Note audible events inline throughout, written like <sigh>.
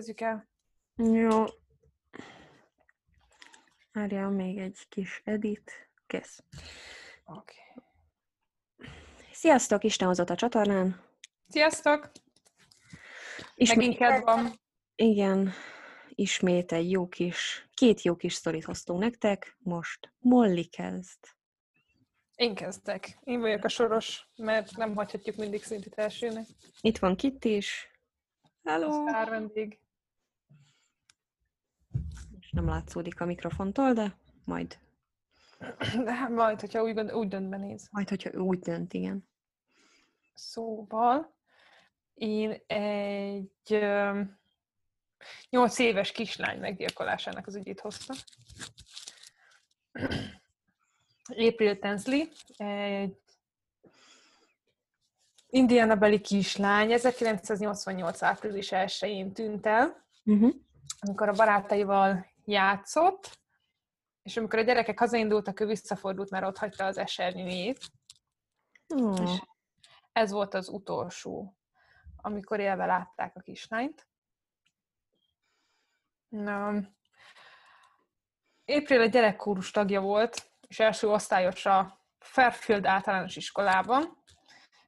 Kezdjük el. Jó. Várjál még egy kis edit. Kész. Oké. Sziasztok, Isten hozott a csatornán. Sziasztok! Ismét, Megint kedv van. igen, ismét egy jó kis, két jó kis sztorit hoztunk nektek. Most Molly kezd. Én kezdek. Én vagyok a soros, mert nem hagyhatjuk mindig szintit elsőnek. Itt van Kitty is. Hello! Sztár vendég. Nem látszódik a mikrofontól, de majd, De hát majd, hogyha úgy, gond- úgy dönt benéz. majd hogyha úgy dönt, igen. Szóval én egy nyolc éves kislány meggyilkolásának az ügyét hoztam. April Tensley, egy Indiana beli kislány, 1988. április 1-én tűnt el, Uh-huh. amikor a barátaival játszott, és amikor a gyerekek hazaindultak, ő visszafordult, mert ott hagyta az esernyőjét. Oh. És ez volt az utolsó, amikor élve látták a kislányt. Na, April a gyerekkórus tagja volt, és első osztályos a Fairfield általános iskolában.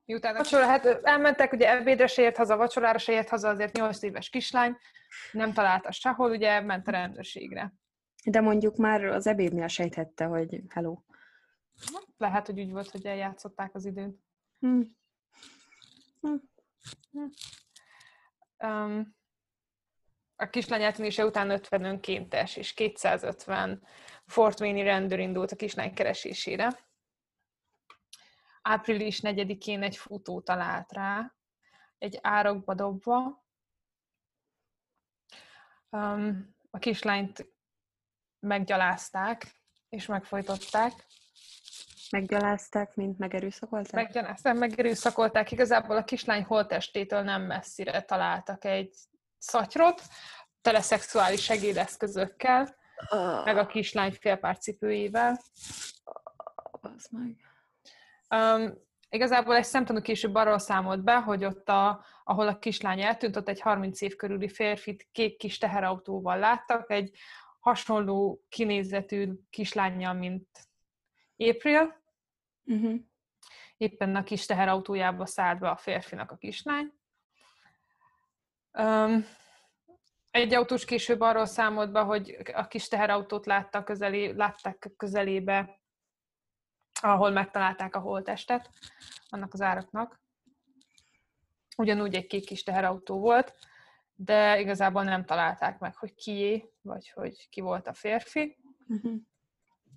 Miután vacsora, hát elmentek, ugye ebédre se ért haza, vacsorára se ért haza, azért 8 éves kislány, nem találta sehol, ugye ment a rendőrségre. De mondjuk már az ebédnél sejthette, hogy hello. Lehet, hogy úgy volt, hogy eljátszották az időt. Hm. Um, a kislány eltűnése után 50 önkéntes és 250 Fort Wayne rendőr indult a kislány keresésére. Április 4-én egy futó talált rá, egy árokba dobva. Um, a kislányt meggyalázták és megfojtották. Meggyalázták, mint megerőszakolták? Meggyalázták, megerőszakolták. Igazából a kislány holttestétől nem messzire találtak egy szatyrot, tele szexuális segédeszközökkel, Oh, meg a kislány félpárcipőjével. az meg. Um, igazából egy szemtanú később arról számolt be, hogy ott, a, ahol a kislány eltűnt, ott egy 30 év körüli férfit kék kis teherautóval láttak, egy hasonló kinézetű kislányjal, mint April. Uh-huh. Éppen a kis teherautójába szállt be a férfinak a kislány. Um, egy autós később arról számolt be, hogy a kis teherautót látta közelé, látták közelébe, ahol megtalálták a holttestet annak az áraknak. Ugyanúgy egy kék kis teherautó volt, de igazából nem találták meg, hogy kié, vagy hogy ki volt a férfi. Uh-huh.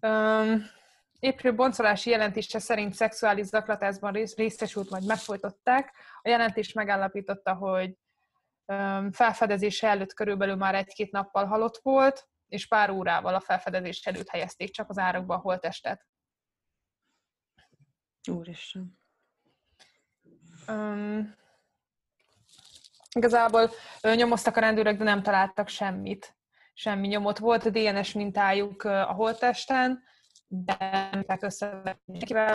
Um, April boncolási jelentése szerint szexuális zaklatásban rész, részesült, majd megfojtották. A jelentés megállapította, hogy um, felfedezése előtt körülbelül már egy-két nappal halott volt, és pár órával a felfedezés előtt helyezték csak az árokba a holttestet. Úristen. Um, igazából nyomoztak a rendőrök, de nem találtak semmit. Semmi nyomot volt a DNS mintájuk a holttesten, de nem tudták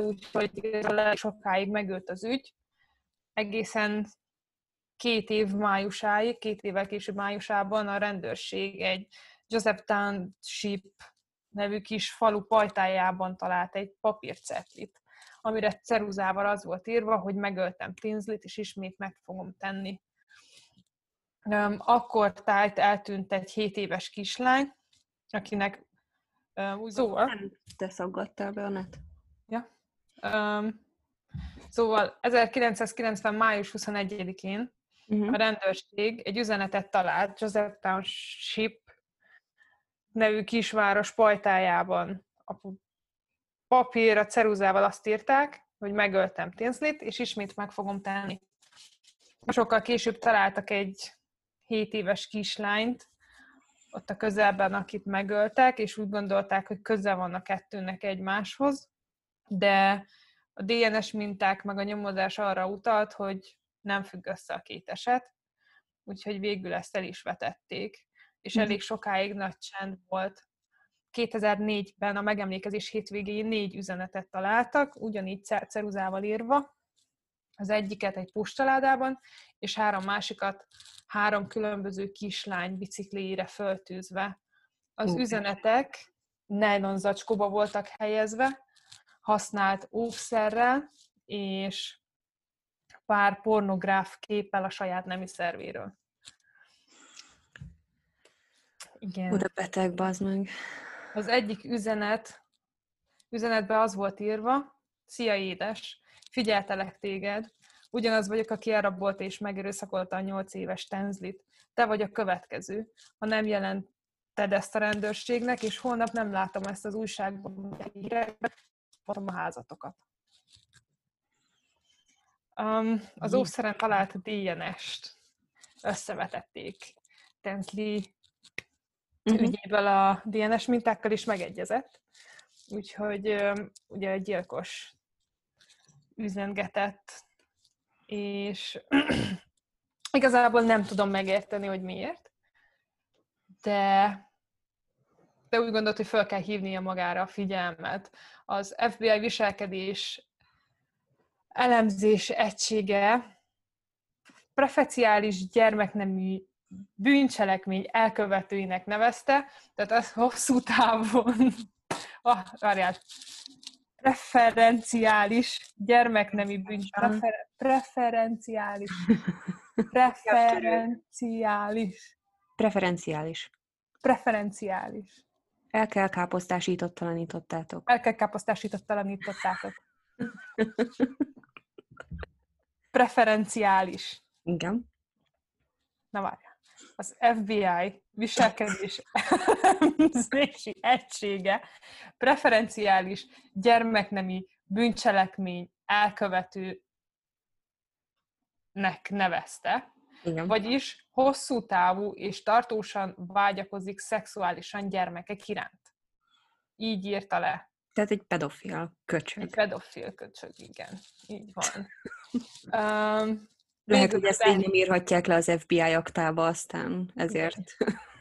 úgyhogy sokáig megült az ügy. Egészen két év májusáig, két évvel később májusában a rendőrség egy Joseph Township nevű kis falu pajtájában talált egy papírcetlit, amire ceruzával az volt írva, hogy megöltem Tinsley-t, és ismét meg fogom tenni. Akkor tájt eltűnt egy 7 éves kislány, akinek öm, úgy szóval, Nem te szaggattál be a net? ja, öm, szóval 1990. május 21-én Uh-huh. a rendőrség egy üzenetet talált Joseph Township nevű kisváros pajtájában. A papír, a ceruzával azt írták, hogy megöltem Tinsley-t, és ismét meg fogom tenni. Sokkal később találtak egy 7 éves kislányt, ott a közelben, akit megöltek, és úgy gondolták, hogy közel van a kettőnek egymáshoz, de a DNS minták meg a nyomozás arra utalt, hogy nem függ össze a két eset, úgyhogy végül ezt el is vetették, és Mhm. elég sokáig nagy csend volt. 2004-ben a megemlékezés hétvégéjén négy üzenetet találtak, ugyanígy cer- ceruzával írva, az egyiket egy postaládában, és három másikat három különböző kislány bicikliére föltűzve. Az Ó. üzenetek nylon zacskóba voltak helyezve, használt óvszerrel, és pár pornográf képpel a saját nemi szervéről. Igen. Oda beteg, bazd meg. Az egyik üzenet, üzenetben az volt írva, Szia édes, figyeltelek téged, ugyanaz vagyok, aki elrabolta és megerőszakolta a nyolc éves Tenzlit. Te vagy a következő. Ha nem jelented ezt a rendőrségnek, és holnap nem látom ezt az újságban, hírekben, a házatokat. Um, az óvszeren talált DNS-t összevetették. Tenzli Uh-huh. ügyéből a DNS mintákkal is megegyezett. Úgyhogy ugye egy gyilkos üzengetett, és <clears throat> igazából nem tudom megérteni, hogy miért, de, de úgy gondolt, hogy fel kell hívnia magára a figyelmet. Az FBI viselkedés elemzés egysége prefeciális gyermeknemű bűncselekmény elkövetőinek nevezte, tehát ez hosszú távon, <laughs> ah, várjál, preferenciális gyermeknemi bűncs, prefer, preferenciális, <laughs> preferenciális, Preferenciális. preferenciális. El kell káposztásítottalanítottátok. El kell káposztásítottalanítottátok. <laughs> Preferenciális. Igen. Na várjál. Az FBI viselkedés elemzési egysége preferenciális gyermeknemi bűncselekmény elkövetőnek nevezte, Igen. vagyis hosszú távú és tartósan vágyakozik szexuálisan gyermekek iránt. Így írta le. Tehát egy pedofil Egy köcsög. pedofil köcsög, igen. Így van. Um, Lehet, hogy ezt így nem írhatják le az FBI aktába aztán, ezért.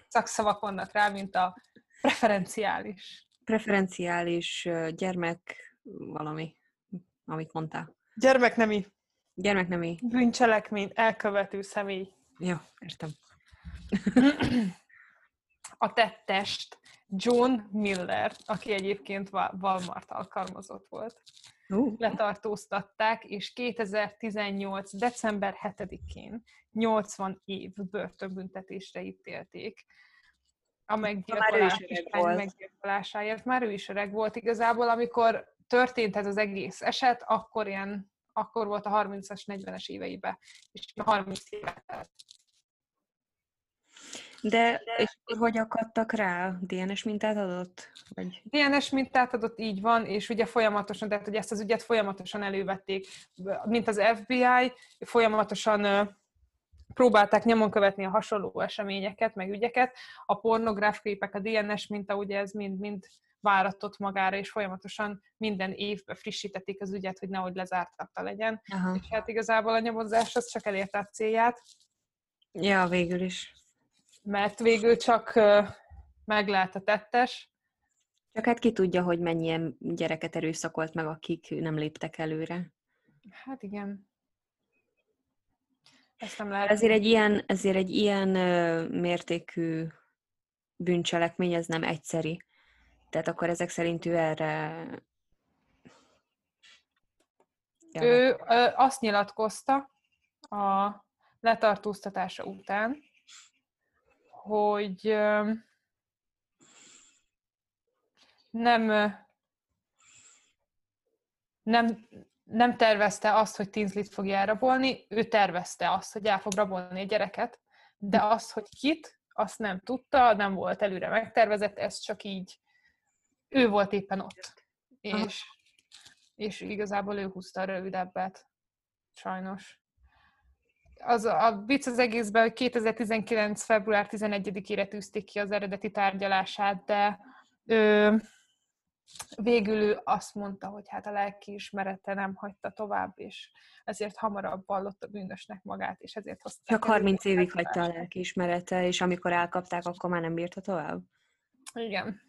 szakszavak vannak rá, mint a preferenciális. Preferenciális gyermek valami, amit mondtál. Gyermeknemi Gyermeknemi. bűncselekményt elkövető személy. Jó, értem. A tettest John Miller, aki egyébként Wa- Walmart alkalmazott volt, Letartóztatták, és 2018. december 7-én 80 év börtönbüntetésre ítélték. A Már meggyilkolás, volt. meggyilkolásáért. Már ő is öreg volt igazából, amikor történt ez az egész eset, akkor ilyen akkor volt a 30-as, 40-es éveiben, és 30 évet telt. De, és akkor hogy akadtak rá? DNS mintát adott? Vagy... DNS mintát adott, így van, és ugye folyamatosan, tehát hogy ezt az ügyet folyamatosan elővették, mint az FBI, folyamatosan próbálták nyomon követni a hasonló eseményeket, meg ügyeket. A pornográf képek, a DNS minta, ugye ez mind-mind váratott magára, és folyamatosan minden évben frissítették az ügyet, hogy nehogy lezártatta legyen. Aha. És hát igazából a nyomozás az csak elérte a célját, Ja, végül is. Mert végül csak meglát a tettes, Csak hát ki tudja, hogy mennyien gyereket erőszakolt meg, akik nem léptek előre. Hát igen. Ezt nem lehet. Ezért egy ilyen, ezért egy ilyen mértékű bűncselekmény, ez nem egyszeri. Tehát akkor ezek szerint ő erre... Ja. Ő ö, azt nyilatkozta a letartóztatása után, hogy nem, nem, nem tervezte azt, hogy Tinsley-t fogja elrabolni, ő tervezte azt, hogy el fog rabolni a gyereket, de azt, hogy kit, azt nem tudta, nem volt előre megtervezett, ez csak így, ő volt éppen ott. És, és igazából ő húzta a rövidebbet. Sajnos. Az a vicc az egészben, hogy 2019. február 11-ére tűzték ki az eredeti tárgyalását, de ő, végül ő azt mondta, hogy hát a lelki ismerete nem hagyta tovább, és ezért hamarabb vallotta bűnösnek magát, és ezért hozták Csak elő 30 a évig hagyta a tárgyalást. lelkiismerete, és amikor elkapták, akkor már nem bírta tovább. Igen.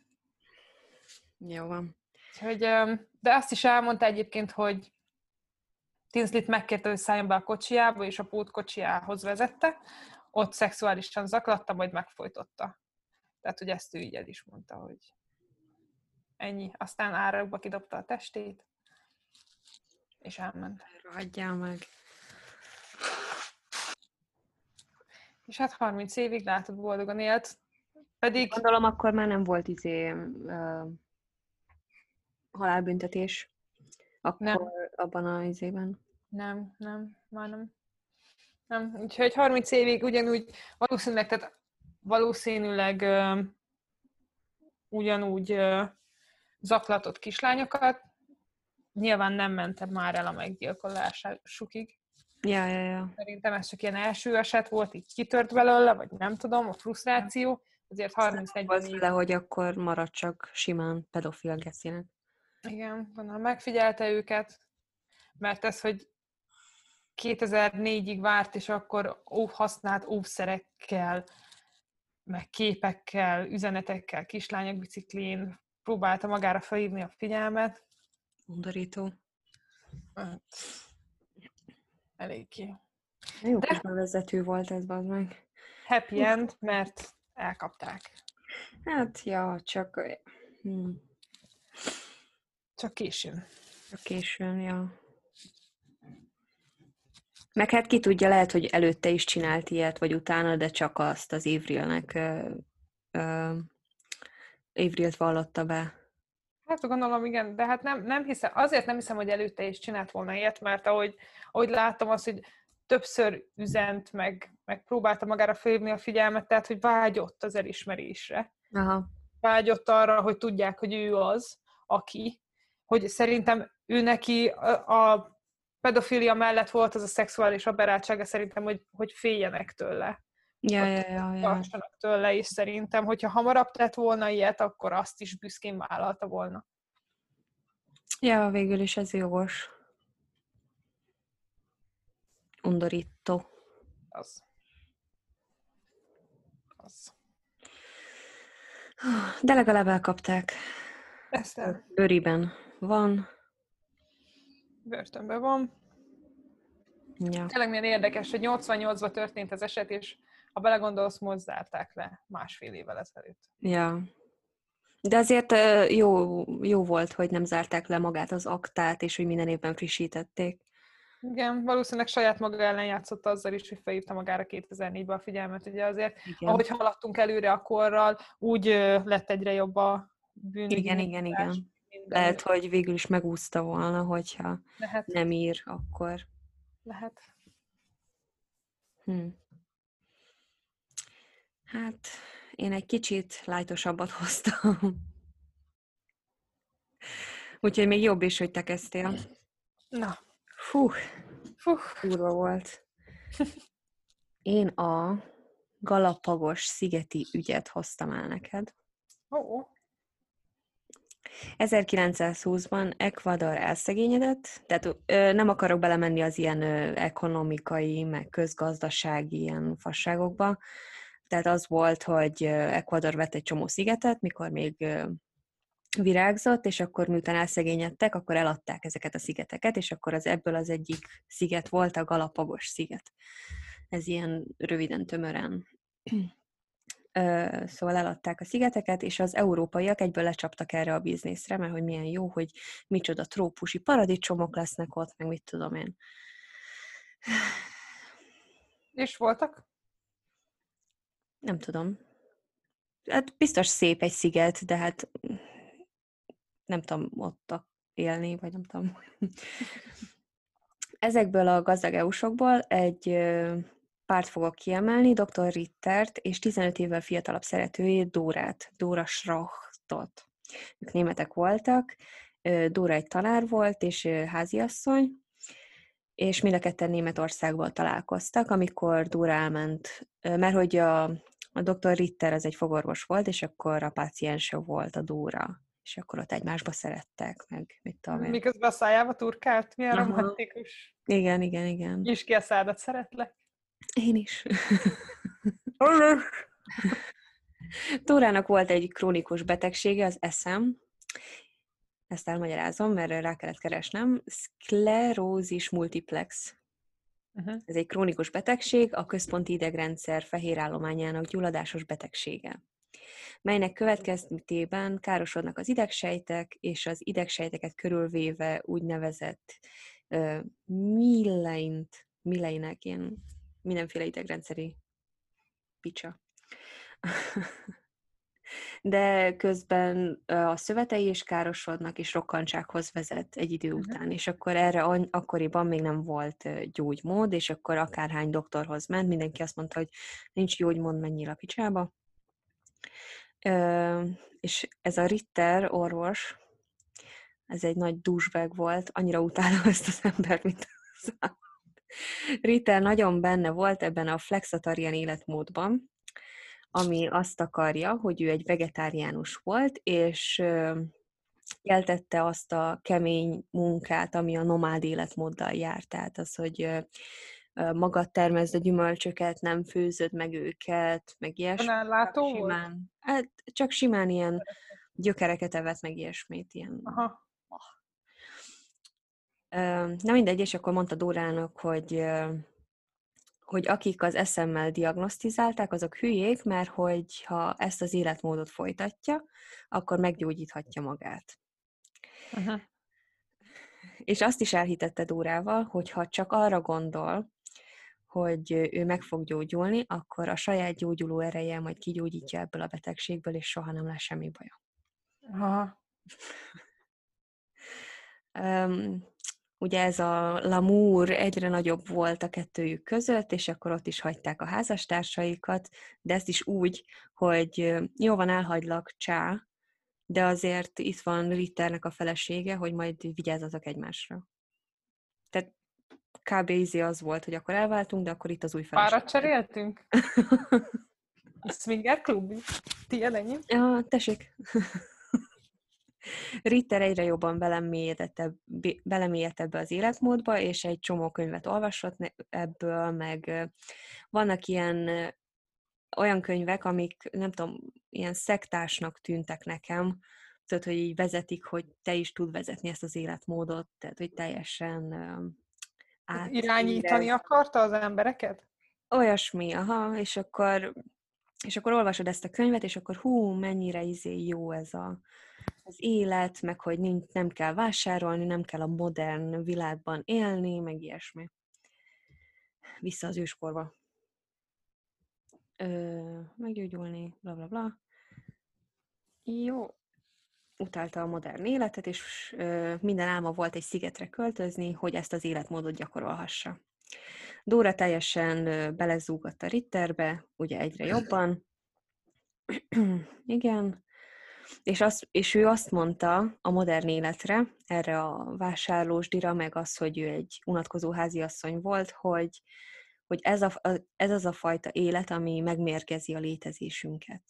Jó van. Úgyhogy, öm, de azt is elmondta egyébként, hogy Tinslit megkérte, hogy szálljon be a kocsiába, és a pót kocsiához vezette, ott szexuálisan zaklatta, majd megfojtotta. Tehát, hogy ezt ő így el is mondta, hogy ennyi. Aztán árakba kidobta a testét, és elment. Hagyjál meg. És hát 30 évig látod boldogan élt, pedig... Gondolom akkor már nem volt izé uh, halálbüntetés. Akkor Nem. abban a izében. Nem, nem, már nem. Nem, úgyhogy 30 évig ugyanúgy valószínűleg, tehát valószínűleg ö, ugyanúgy ö, zaklatott kislányokat, nyilván nem mente már el a meggyilkolásukig. Ja, ja, ja. Szerintem ez csak ilyen első eset volt, így kitört belőle, vagy nem tudom, a frusztráció, azért 30-40 Volt év. vele, hogy akkor marad csak simán pedofil geszinek. Igen, gondolom megfigyelte őket, mert ez, hogy 2004-ig várt, és akkor óv használt óvszerekkel, meg képekkel, üzenetekkel, kislányok biciklén próbálta magára felhívni a figyelmet. Undorító. Hát, eléggé. Jó De- kis bevezető volt ez, az meg. Happy end, mert elkapták. Hát, ja, csak... Hm, Csak későn. csak későn, ja. Meg hát ki tudja, lehet, hogy előtte is csinált ilyet, vagy utána, de csak azt az ö, Avrilt vallotta be. Hát gondolom, igen, de hát nem, nem hiszem, azért nem hiszem, hogy előtte is csinált volna ilyet, mert ahogy, ahogy láttam azt, hogy többször üzent, meg, meg próbálta magára felhívni a figyelmet, tehát hogy vágyott az elismerésre. Aha. Vágyott arra, hogy tudják, hogy ő az, aki, hogy szerintem ő neki a, pedofilia mellett volt az a szexuális aberráltsága szerintem, hogy, hogy féljenek tőle. Ja, ja, ja, ja. tartsanak tőle, és szerintem, hogyha hamarabb tett volna ilyet, akkor azt is büszkén vállalta volna. Ja, végül is ez jogos. Undorító. Az. Az. De legalább elkapták. Ezt. Őriben van. Börtönben van. Ja. Tényleg milyen érdekes, hogy 88-ban történt az eset, és ha belegondolsz, most zárták le másfél évvel ezelőtt. ja. De azért jó, jó volt, hogy nem zárták le magát az aktát, és hogy minden évben frissítették. Igen, valószínűleg saját maga ellen játszott azzal is, hogy felhívta magára 2004-ben a figyelmet. Ugye azért, Igen, ahogy haladtunk előre a korral, úgy lett egyre jobb a bűn. igen, igen. igen. Lehet, hogy végül is megúszta volna, hogyha Lehet, nem ír, akkor... lehet. Hm. Hát, én egy kicsit lájtosabbat <laughs> hoztam. Úgyhogy még jobb is, hogy te kezdtél. Na, Fú, fú, durva volt. Én a Galapagos szigeti ügyet hoztam el neked. ó, ó. 1920-ban Ecuador elszegényedett, tehát ö, nem akarok belemenni az ilyen ö, ekonomikai, meg közgazdasági ilyen fasságokba, tehát az volt, hogy Ecuador vett egy csomó szigetet, mikor még ö, virágzott, és akkor miután elszegényedtek, akkor eladták ezeket a szigeteket, és akkor az ebből az egyik sziget volt a Galapagos sziget. Ez ilyen röviden, tömören. Szóval eladták a szigeteket, és az európaiak egyből lecsaptak erre a bizniszre, mert hogy milyen jó, hogy micsoda trópusi paradicsomok lesznek ott, meg mit tudom én. És voltak? Nem tudom. Hát biztos szép egy sziget, de hát nem tudom ott élni, vagy nem tudom. <laughs> Ezekből a gazdag EU-sokból egy párt fogok kiemelni, dr. Rittert és 15 évvel fiatalabb szeretőjét, Dórát, Dóra Schrachtot. Ők németek voltak, Dóra egy tanár volt, és háziasszony, és mind a ketten Németországból találkoztak, amikor Dóra elment, mert hogy a, a dr. Ritter az egy fogorvos volt, és akkor a páciense volt a Dóra, és akkor ott egymásba szerettek, meg mit tudom én. Miközben a szájába turkált? Milyen Aha. romantikus. Igen, igen, igen. Nyisd ki a szádat, szeretlek. Én is. <laughs> Tórának volt egy krónikus betegsége, az eszem, ezt elmagyarázom, mert rá kellett keresnem, szklerózis multiplex. Uh-huh. Ez egy krónikus betegség, a központi idegrendszer fehérállományának gyulladásos betegsége melynek következtében károsodnak az idegsejtek, és az idegsejteket körülvéve úgynevezett uh, milleint, milleinek, ilyen mindenféle idegrendszeri picsa. De közben a szövetei is károsodnak, és rokkantsághoz vezet egy idő uh-huh. után. És akkor erre akkoriban még nem volt gyógymód, és akkor akárhány doktorhoz ment, mindenki azt mondta, hogy nincs gyógymód, menjél a picsába és ez a Ritter orvos, ez egy nagy dúsbeg volt, annyira utálom ezt az embert, mint az Ritter nagyon benne volt ebben a flexatarian életmódban, ami azt akarja, hogy ő egy vegetáriánus volt, és jeltette azt a kemény munkát, ami a nomád életmóddal járt. Tehát az, hogy magad termezd a gyümölcsöket, nem főzöd meg őket, meg ilyesmi. Látó simán, volt? Hát csak simán ilyen gyökereket evett, meg ilyesmit. Ilyen. Aha. Na mindegy, és akkor mondta Dórának, hogy hogy akik az eszemmel diagnosztizálták, azok hülyék, mert hogy ha ezt az életmódot folytatja, akkor meggyógyíthatja magát. Aha. És azt is elhitette Dórával, hogy ha csak arra gondol, hogy ő meg fog gyógyulni, akkor a saját gyógyuló ereje majd kigyógyítja ebből a betegségből, és soha nem lesz semmi baja. Aha. um, ugye ez a lamúr egyre nagyobb volt a kettőjük között, és akkor ott is hagyták a házastársaikat, de ezt is úgy, hogy jó van, elhagylak, csá, de azért itt van Ritternek a felesége, hogy majd vigyázzatok egymásra. Tehát kb. izé az volt, hogy akkor elváltunk, de akkor itt az új feleség. Párat cseréltünk? <laughs> Swinger klub? Ti ennyi? Ja, tessék. Ritter egyre jobban belemélyedett ebbe az életmódba, és egy csomó könyvet olvasott ebből, meg vannak ilyen olyan könyvek, amik nem tudom, ilyen szektásnak tűntek nekem, tudod, hogy így vezetik, hogy te is tud vezetni ezt az életmódot, tehát hogy teljesen át. Irányítani akarta az embereket? Olyasmi, aha, és akkor, és akkor olvasod ezt a könyvet, és akkor hú, mennyire izé jó ez a, az élet, meg hogy nincs, nem kell vásárolni, nem kell a modern világban élni, meg ilyesmi. Vissza az őskorba. Ö, meggyógyulni, bla bla bla. Jó, utálta a modern életet, és minden álma volt egy szigetre költözni, hogy ezt az életmódot gyakorolhassa. Dóra teljesen belezúgott a Ritterbe, ugye egyre jobban. <clears throat> Igen. És, az, és ő azt mondta a modern életre, erre a vásárlósdira, meg az, hogy ő egy unatkozó háziasszony volt, hogy, hogy ez, a, ez az a fajta élet, ami megmérgezi a létezésünket.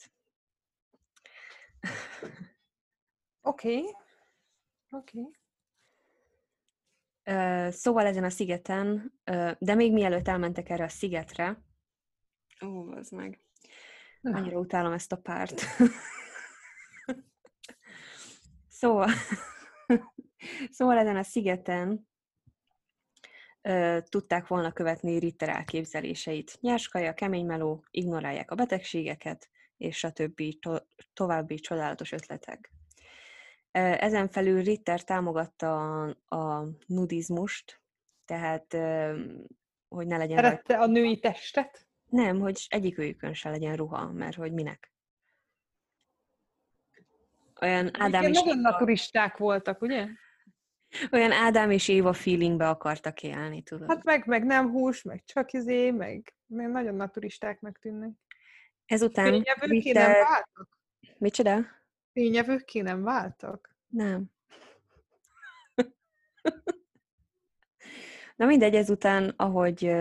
Oké. Okay. Oké. Okay. Szóval ezen a szigeten, de még mielőtt elmentek erre a szigetre, ó, az meg, annyira utálom ezt a párt. Szóval, <laughs> szóval ezen a szigeten uh, tudták volna követni Ritter elképzeléseit. Nyerskaja, kemény meló, ignorálják a betegségeket, és a többi to- további csodálatos ötletek. Ezen felül Ritter támogatta a, a nudizmust, tehát hogy ne legyen... Szerette a női testet? Nem, hogy egyik őjükön se legyen ruha, mert hogy minek. Olyan Ádám és nagyon Éva... naturisták voltak, ugye? Olyan Ádám és Éva feelingbe akartak élni, tudod. Hát meg, meg nem hús, meg csak izé, meg, meg nagyon naturistáknak tűnnek. Ezután Ritter... nem váltak? Micsoda? Tényevőkké nem váltak? Nem. <laughs> Na mindegy, ezután, ahogy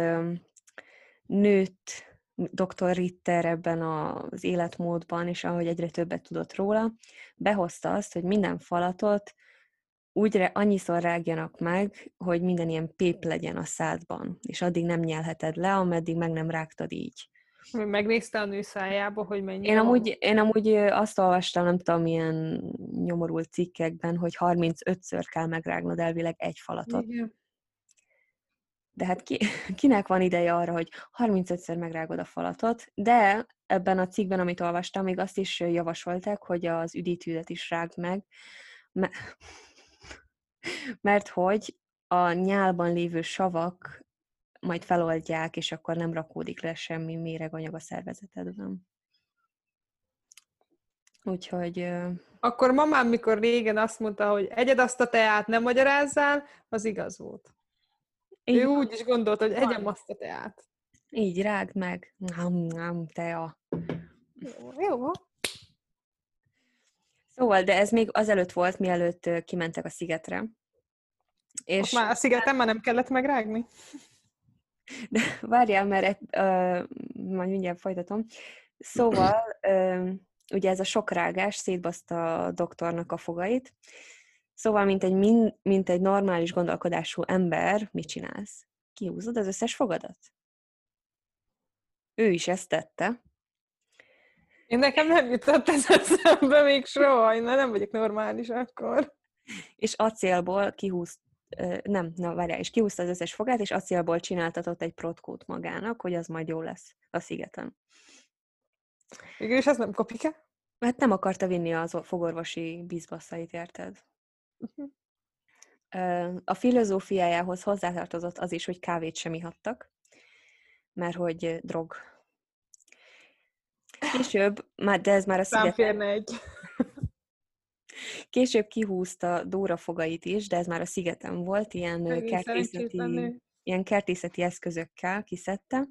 nőtt dr. Ritter ebben az életmódban, és ahogy egyre többet tudott róla, behozta azt, hogy minden falatot úgy annyiszor rágjanak meg, hogy minden ilyen pép legyen a szádban, és addig nem nyelheted le, ameddig meg nem rágtad így. Megnézte a nő szájába, hogy mennyi Én amúgy, én amúgy azt olvastam, nem tudom, milyen nyomorult cikkekben, hogy 35-ször kell megrágnod elvileg egy falatot. Igen. De hát ki, <laughs> kinek van ideje arra, hogy 35-ször megrágod a falatot, de ebben a cikkben, amit olvastam, még azt is javasolták, hogy az üdítődet is rágd meg, me- mert hogy a nyálban lévő savak majd feloldják, és akkor nem rakódik le semmi méreganyag a szervezetedben. Úgyhogy Akkor mamám, mikor régen azt mondta, hogy egyed azt a teát, nem magyarázzál, az igaz volt. Ő úgy is gondolta, hogy egyem azt a teát. így rágd meg. Nem, nem, tea. Jó, jó. Szóval, de ez még azelőtt volt, mielőtt kimentek a szigetre. És És már a szigeten már nem kellett megrágni? <laughs> De várjál, mert ö, majd mindjárt folytatom. Szóval, ö, ugye ez a sok rágás szétbaszta a doktornak a fogait. Szóval, mint egy, min, mint egy normális gondolkodású ember, mit csinálsz? Kihúzod az összes fogadat? Ő is ezt tette. Én nekem nem jutott ez eszembe még soha, én nem vagyok normális akkor. És acélból kihúzt, ö, nem, na várjál, és kihúzta az összes fogát, és acélból csináltatott egy protkót magának, hogy az majd jó lesz a szigeten. Végül is ez nem kopike? Hát nem akarta vinni az fogorvosi bizbasszait, érted? A filozófiájához hozzátartozott az is, hogy kávét sem ihattak, mert hogy drog. Később, már- de ez már a szigeten, egy. később kihúzta Dóra fogait is, de ez már a szigeten volt, ilyen kertészeti, ilyen kertészeti eszközökkel kiszedte,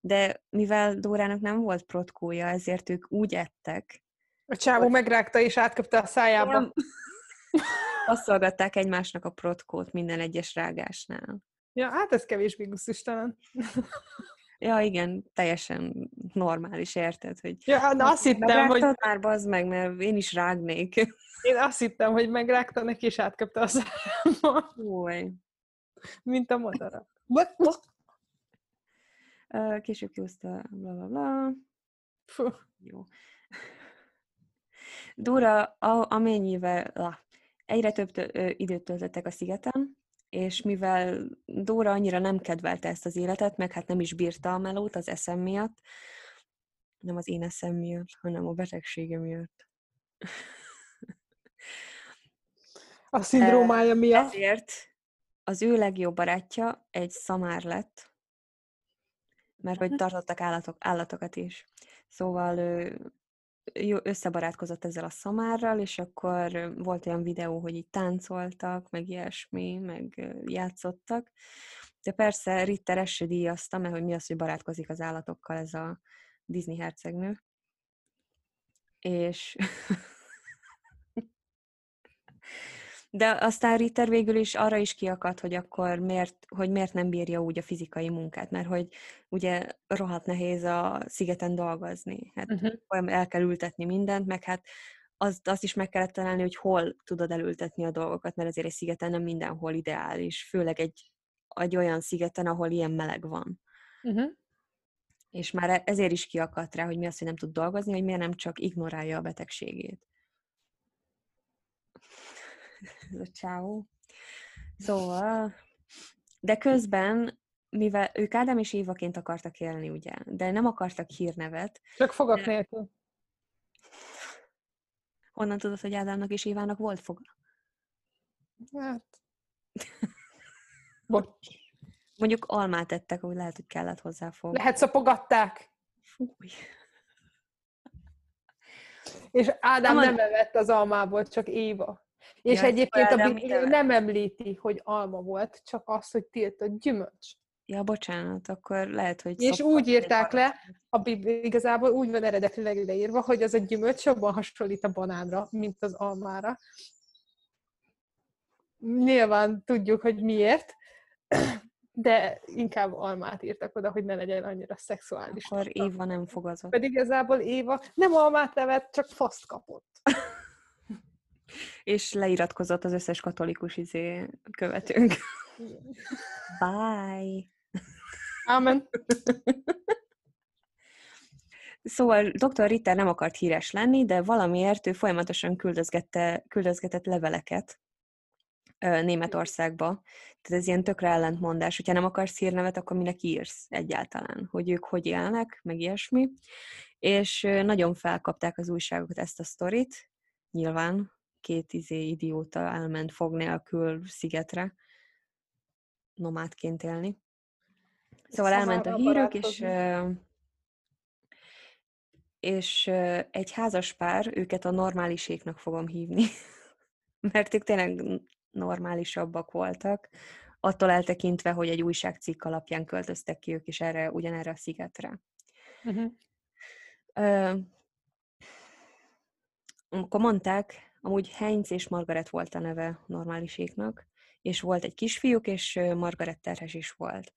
de mivel Dórának nem volt protkója, ezért ők úgy ettek, A csávó megrágta és átköpte a szájába. Nem. Passzolgatták egymásnak a protkót minden egyes rágásnál. Ja, hát ez kevésbé gusztustalan. Ja, igen, teljesen normális, érted, hogy Ja, hát azt hittem, hogy, már, bazd meg, mert én is rágnék. én azt hittem, hogy megrágta neki és átköpte a szájába, Új. mint a madara. Később kihúzta, bla bla bla. Fú. Jó. Dóra, a, amennyivel egyre több tö, időt töltöttek a szigeten, és mivel Dóra annyira nem kedvelte ezt az életet, meg hát nem is bírta a melót az eszem miatt, nem az én eszem miatt, hanem a betegsége miatt. A szindrómája miatt. Ezért az ő legjobb barátja egy szamár lett, mert hogy tartottak állatok, állatokat is. Szóval ő összebarátkozott ezzel a szamárral, és akkor volt olyan videó, hogy így táncoltak, meg ilyesmi, meg játszottak. De persze Ritter ezt se díjazta, mert hogy mi az, hogy barátkozik az állatokkal ez a Disney hercegnő. És <laughs> De aztán Ritter végül is arra is kiakadt, hogy akkor miért, hogy miért nem bírja úgy a fizikai munkát, mert hogy ugye rohadt nehéz a szigeten dolgozni. Hát Uh-huh. el kell ültetni mindent, meg hát azt, azt is meg kellett találni, hogy hol tudod elültetni a dolgokat, mert azért egy szigeten nem mindenhol ideális, főleg egy, egy olyan szigeten, ahol ilyen meleg van. Uh-huh. És már e- ezért is kiakadt rá, hogy mi az, hogy nem tud dolgozni, hogy miért nem csak ignorálja a betegségét. Ez a csávó. Szóval, de közben, mivel ők Ádám és Évaként akartak élni, ugye, de nem akartak hírnevet, Csak fogak De- nélkül. honnan tudod, hogy Ádámnak és Évának volt foga? Hát. <laughs> Bocs. Mondjuk almát ettek, úgy lehet, hogy kellett hozzá fog. Lehet szapogatták. Fúj. És Ádám Nem, nem evett az almából, csak Éva. És Ja, egyébként a Biblia nem említi, hogy alma volt, csak az, hogy tiltott gyümölcs. Ja, bocsánat, akkor lehet, hogy... És úgy írták le, a Biblia igazából úgy van eredetileg leírva, hogy az a gyümölcs jobban hasonlít a banánra, mint az almára. Nyilván tudjuk, hogy miért, <clears throat> de inkább almát írtak oda, hogy ne legyen annyira szexuális. Akkor Éva nem fogazott. Pedig igazából Éva nem almát evett, csak faszt kapott. És leiratkozott az összes katolikus izé követőnk. Bye! Ámen. Szóval dr. Ritter nem akart híres lenni, de valamiért ő folyamatosan küldözgette, küldözgetett leveleket Németországba. Tehát ez ilyen tökre ellentmondás. Hogyha nem akarsz hírnevet, akkor minek írsz egyáltalán, hogy ők hogy élnek, meg ilyesmi. És nagyon felkapták az újságokat ezt a sztorit, nyilván két izé idióta elment fog nélkül szigetre nomádként élni. Szóval elment a hírük, és és egy házas pár, őket a normáliséknak fogom hívni, <laughs> mert ők tényleg normálisabbak voltak, attól eltekintve, hogy egy újságcikk alapján költöztek ki ők is erre, ugyanerre a szigetre. Uh-huh. Uh, akkor mondták, amúgy Heinz és Margaret volt a neve normáliséknak, és volt egy kisfiúk, és Margaret terhes is volt.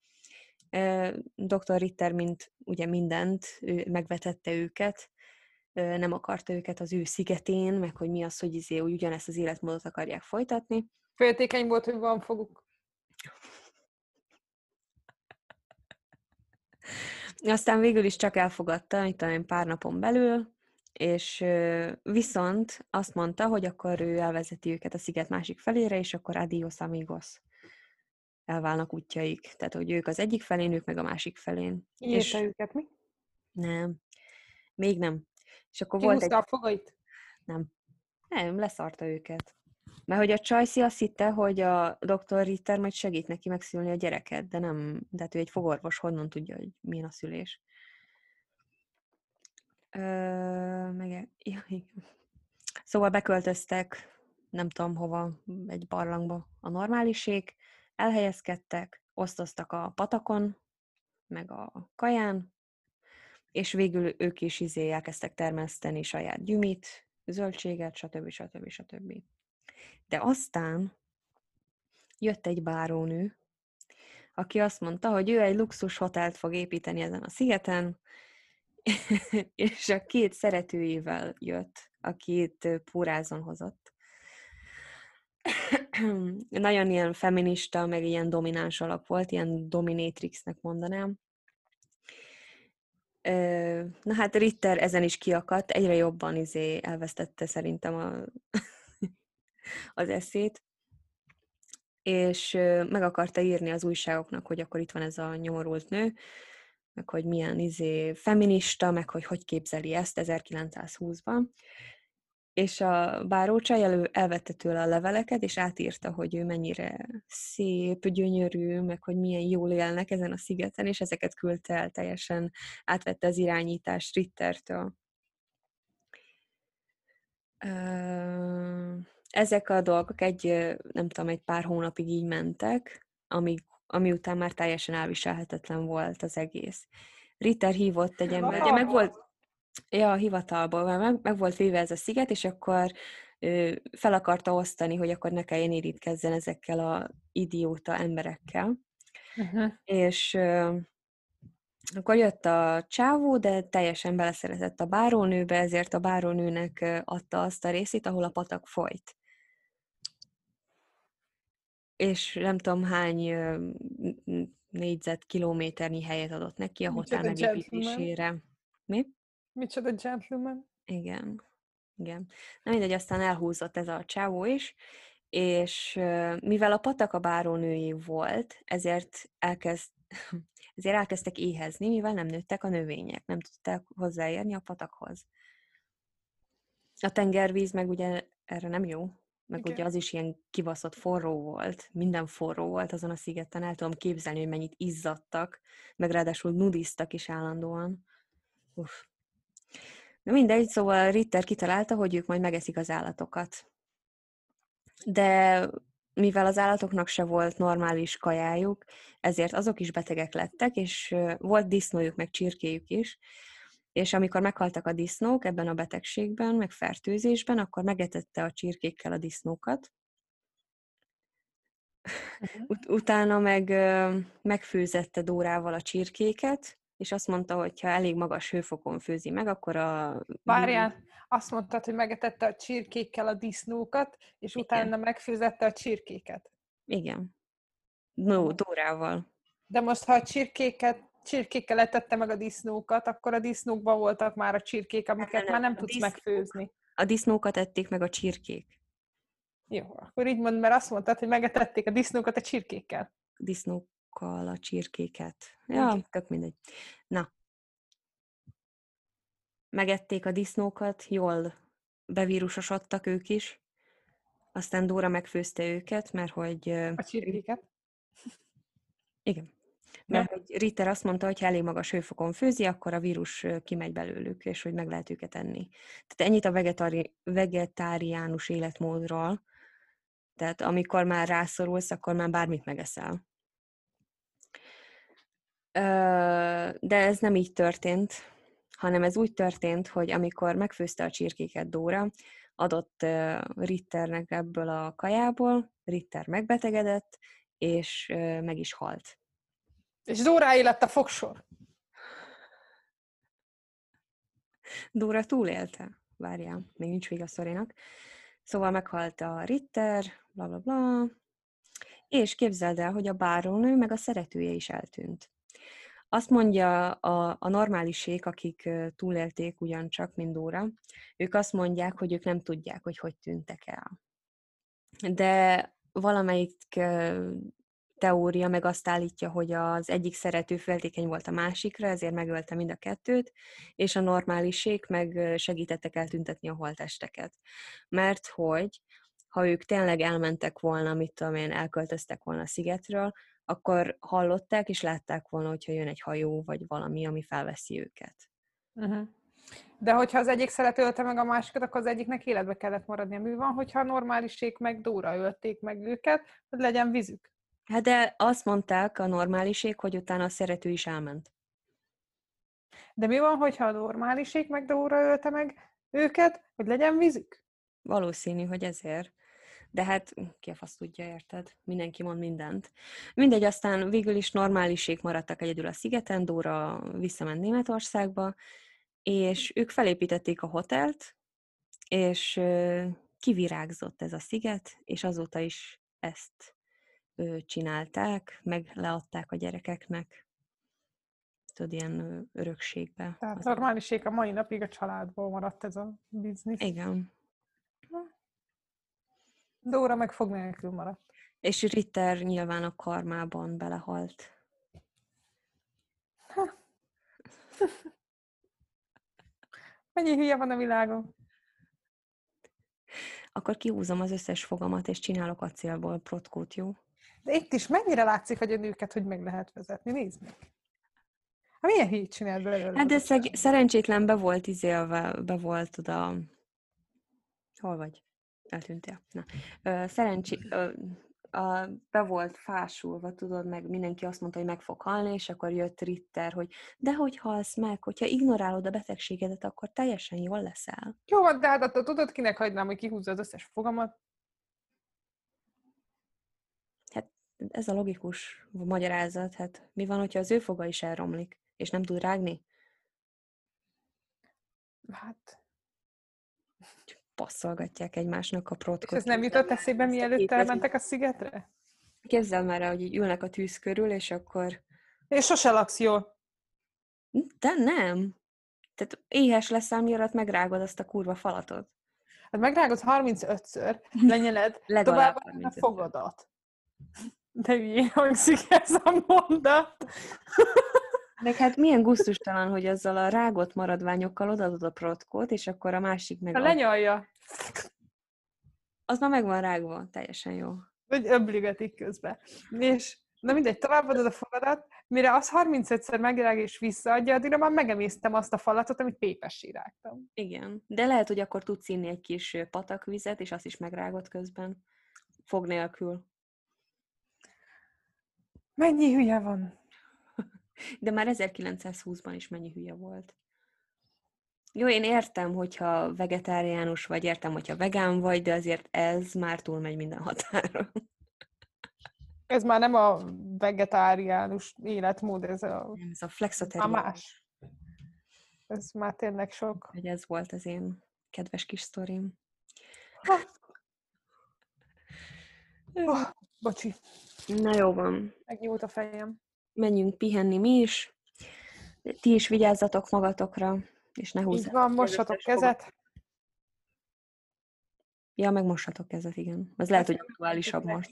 Dr. Ritter, mint ugye mindent, ő megvetette őket, nem akarta őket az ő szigetén, meg hogy mi az, hogy izé, hogy ugyanezt az életmódot akarják folytatni. Féltékeny volt, hogy van foguk. Aztán végül is csak elfogadta, itt talán pár napon belül, és viszont azt mondta, hogy akkor ő elvezeti őket a sziget másik felére, és akkor adios amigos elválnak útjaik. Tehát, hogy ők az egyik felén, ők meg a másik felén. Írta és... őket mi? Nem. Még nem. És akkor Ki volt egy... a fogait? Nem. Nem, leszarta őket. Mert hogy a Csajci azt hitte, hogy a doktor Ritter majd segít neki megszülni a gyereket, de nem, de hát ő egy fogorvos, honnan tudja, hogy milyen a szülés. Ö, meg, ja, <laughs> igen. Szóval beköltöztek, nem tudom hova, egy barlangba a normáliség, elhelyezkedtek, osztoztak a patakon, meg a kaján, és végül ők is izé elkezdtek termeszteni saját gyümit, zöldséget, stb. stb. stb. De aztán jött egy bárónő, aki azt mondta, hogy ő egy luxus hotelt fog építeni ezen a szigeten, <laughs> és a két szeretőjével jött, akit pórázon hozott. <clears throat> Nagyon ilyen feminista, meg ilyen domináns alak volt, ilyen dominatrixnek mondanám. Na hát Ritter ezen is kiakadt, egyre jobban izé elvesztette szerintem a, <laughs> az eszét, és meg akarta írni az újságoknak, hogy akkor itt van ez a nyomorult nő, meg hogy milyen izé feminista, meg hogy hogy képzeli ezt 1920-ban. És a bárócsaj elő, elvette tőle a leveleket, és átírta, hogy ő mennyire szép, gyönyörű, meg hogy milyen jól élnek ezen a szigeten, és ezeket küldte el teljesen, átvette az irányítást Rittertől. Ezek a dolgok egy, nem tudom, egy pár hónapig így mentek, amíg, ami után már teljesen elviselhetetlen volt az egész. Ritter hívott egy ember, ugye meg volt, Ja, a hivatalból, meg, meg volt véve ez a sziget, és akkor ő fel akarta osztani, hogy akkor ne kelljen érítkezzen ezekkel a idióta emberekkel. Uh-huh. És ö, akkor jött a csávó, de teljesen beleszeretett a bárónőbe, ezért a bárónőnek adta azt a részét, ahol a patak folyt. És nem tudom hány négyzet kilométernyi helyet adott neki a hotel megépítésére. Mi? Micsoda gentleman. Igen. Igen. Na mindegy, aztán elhúzott ez a csávó is, és mivel a patak a bárónői volt, ezért, elkezd, <laughs> ezért elkezdtek éhezni, mivel nem nőttek a növények, nem tudták hozzáérni a patakhoz. A tengervíz meg ugye erre nem jó, meg Igen. ugye az is ilyen kivaszott forró volt, minden forró volt azon a szigeten, el tudom képzelni, hogy mennyit izzadtak, meg ráadásul nudiztak is állandóan. Uff. Na mindegy, szóval Ritter kitalálta, hogy ők majd megeszik az állatokat. De mivel az állatoknak se volt normális kajájuk, ezért azok is betegek lettek, és volt disznójuk, meg csirkéjük is, és amikor meghaltak a disznók ebben a betegségben, meg fertőzésben, akkor megetette a csirkékkel a disznókat. Uh-huh. Ut- utána meg megfőzette Dórával a csirkéket, és azt mondta, hogy ha elég magas hőfokon főzi meg, akkor a... Várjál, azt mondtad, hogy megetette a csirkékkel a disznókat, és Igen. utána megfőzette a csirkéket. Igen. No, Dórával. De most, ha a csirkéket csirkékkel etette meg a disznókat, akkor a disznókban voltak már a csirkék, amiket Nem, már nem tudsz disznók. megfőzni. A disznókat ették meg a csirkék. Jó, akkor így mond, mert azt mondtad, hogy megetették a disznókat a csirkékkel. Disznókkal a csirkéket. Ja, Igen. tök mindegy. Na. Megették a disznókat, jól bevírusosodtak ők is. Aztán Dóra megfőzte őket, mert hogy... A csirkéket. Igen. Mert hogy Ritter azt mondta, hogy ha elég magas hőfokon főzi, akkor a vírus kimegy belőlük, és hogy meg lehet őket enni. Tehát ennyit a vegetári- vegetáriánus életmódról. Tehát amikor már rászorulsz, akkor már bármit megeszel. De ez nem így történt, hanem ez úgy történt, hogy amikor megfőzte a csirkéket Dóra, adott Ritternek ebből a kajából, Ritter megbetegedett, és meg is halt. És Dóráé lett a fogsor. Dóra túlélte. Várjál, még nincs vége a sztorinak. Szóval meghalt a Ritter, bla bla bla, és képzeld el, hogy a bárónő meg a szeretője is eltűnt. Azt mondja a, a normálisék, akik túlélték ugyancsak, mint Dóra, ők azt mondják, hogy ők nem tudják, hogy hogy tűntek el. De valamelyik teória meg azt állítja, hogy az egyik szerető féltékeny volt a másikra, ezért megölte mind a kettőt, és a normálisék meg segítettek eltüntetni a holtesteket. Mert hogy ha ők tényleg elmentek volna, mit tudom én, elköltöztek volna a szigetről, akkor hallották és látták volna, hogyha jön egy hajó, vagy valami, ami felveszi őket. Uh-huh. De hogyha az egyik szerető ölte meg a másikat, akkor az egyiknek életbe kellett maradnia. Mi van, hogyha a normálisék meg Dóra ölték meg őket, hogy legyen vízük? Hát de azt mondták a normáliség, hogy utána a szerető is elment. De mi van, hogyha a normálisék meg Dóra ölte meg őket, hogy legyen vízük? Valószínű, hogy ezért. De hát ki a fasz tudja, érted? Mindenki mond mindent. Mindegy, aztán végül is normálisék maradtak egyedül a szigeten, Dóra visszament Németországba, és ők felépítették a hotelt, és kivirágzott ez a sziget, és azóta is ezt csinálták, meg leadták a gyerekeknek. Tudod, ilyen örökségbe. Tehát normálisék a mai napig a családból maradt ez a biznisz. Igen. Dóra meg fog nélkül maradt. És Ritter nyilván a karmában belehalt. <laughs> Mennyi hülye van a világon? Akkor kihúzom az összes fogamat, és csinálok acélból protkót, jó? De itt is mennyire látszik, hogy a nőket hogy meg lehet vezetni. Nézd meg. Hát milyen híjt csinál belőle? Hát de szeg- szerencsétlen be volt izélve, be volt oda... Hol vagy? Eltűntél. Na. Ö, szerencsé... Ö, a, be volt fásulva, tudod, meg mindenki azt mondta, hogy meg fog halni, és akkor jött Ritter, hogy de hogy halsz meg, hogyha ignorálod a betegségedet, akkor teljesen jól leszel. Jó de hát attól tudod, kinek hagynám, hogy kihúzza az összes fogamat? Ez a logikus magyarázat, hát mi van, hogyha az ő foga is elromlik, és nem tud rágni? Hát, Passzolgatják egymásnak a és protkot. ez nem jutott eszébe, mielőtt elmentek a szigetre? Képzeld már el, hogy így ülnek a tűz körül, és akkor... És sose laksz jól. De nem! Tehát éhes leszel, miatt megrágod azt a kurva falatot. Hát megrágod 35-ször, <laughs> lenyeled, tovább a 35-ször. fogadat. De hülyén <laughs> hangzik ez a mondat. <laughs> Meg hát milyen gusztustalan, hogy azzal a rágott maradványokkal odaadod a protkót, és akkor a másik meg... Ad- lenyalja, Az már meg van rágva, teljesen jó. vagy öblügetik közben. És na mindegy, továbbadod a fogadat, mire az 35-szer megrág és visszaadja, addigra már megemésztem azt a falatot, amit pépessé rágtam. Igen. De lehet, hogy akkor tudsz inni egy kis patakvizet, és azt is megrágod közben. Fog nélkül. Mennyi hülye van? <laughs> De már 1920-ban is mennyi hülye volt. Jó, én értem, hogyha vegetáriánus vagy, értem, hogyha vegán vagy, de azért ez már túlmegy minden határon. <laughs> Ez már nem a vegetáriánus életmód, ez a, Nem, ez a a flexoteri. más. Ez már tényleg sok. Hogy ez volt az én kedves kis sztorim. Oh, bocsi, Na jó van, megnyúlt a fejem. menjünk pihenni mi is. Ti is vigyázzatok magatokra, és ne Így húzzátok. van, mossatok kezet. Ja, meg mossatok kezet, igen. Az lehet, hogy aktuálisabb most.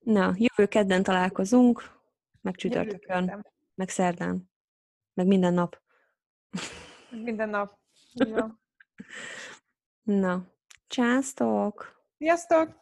Na, jövő kedden találkozunk, meg csütörtökön, meg szerdán, meg minden nap. Minden nap. <laughs> Így van. Na, császtok! Sziasztok!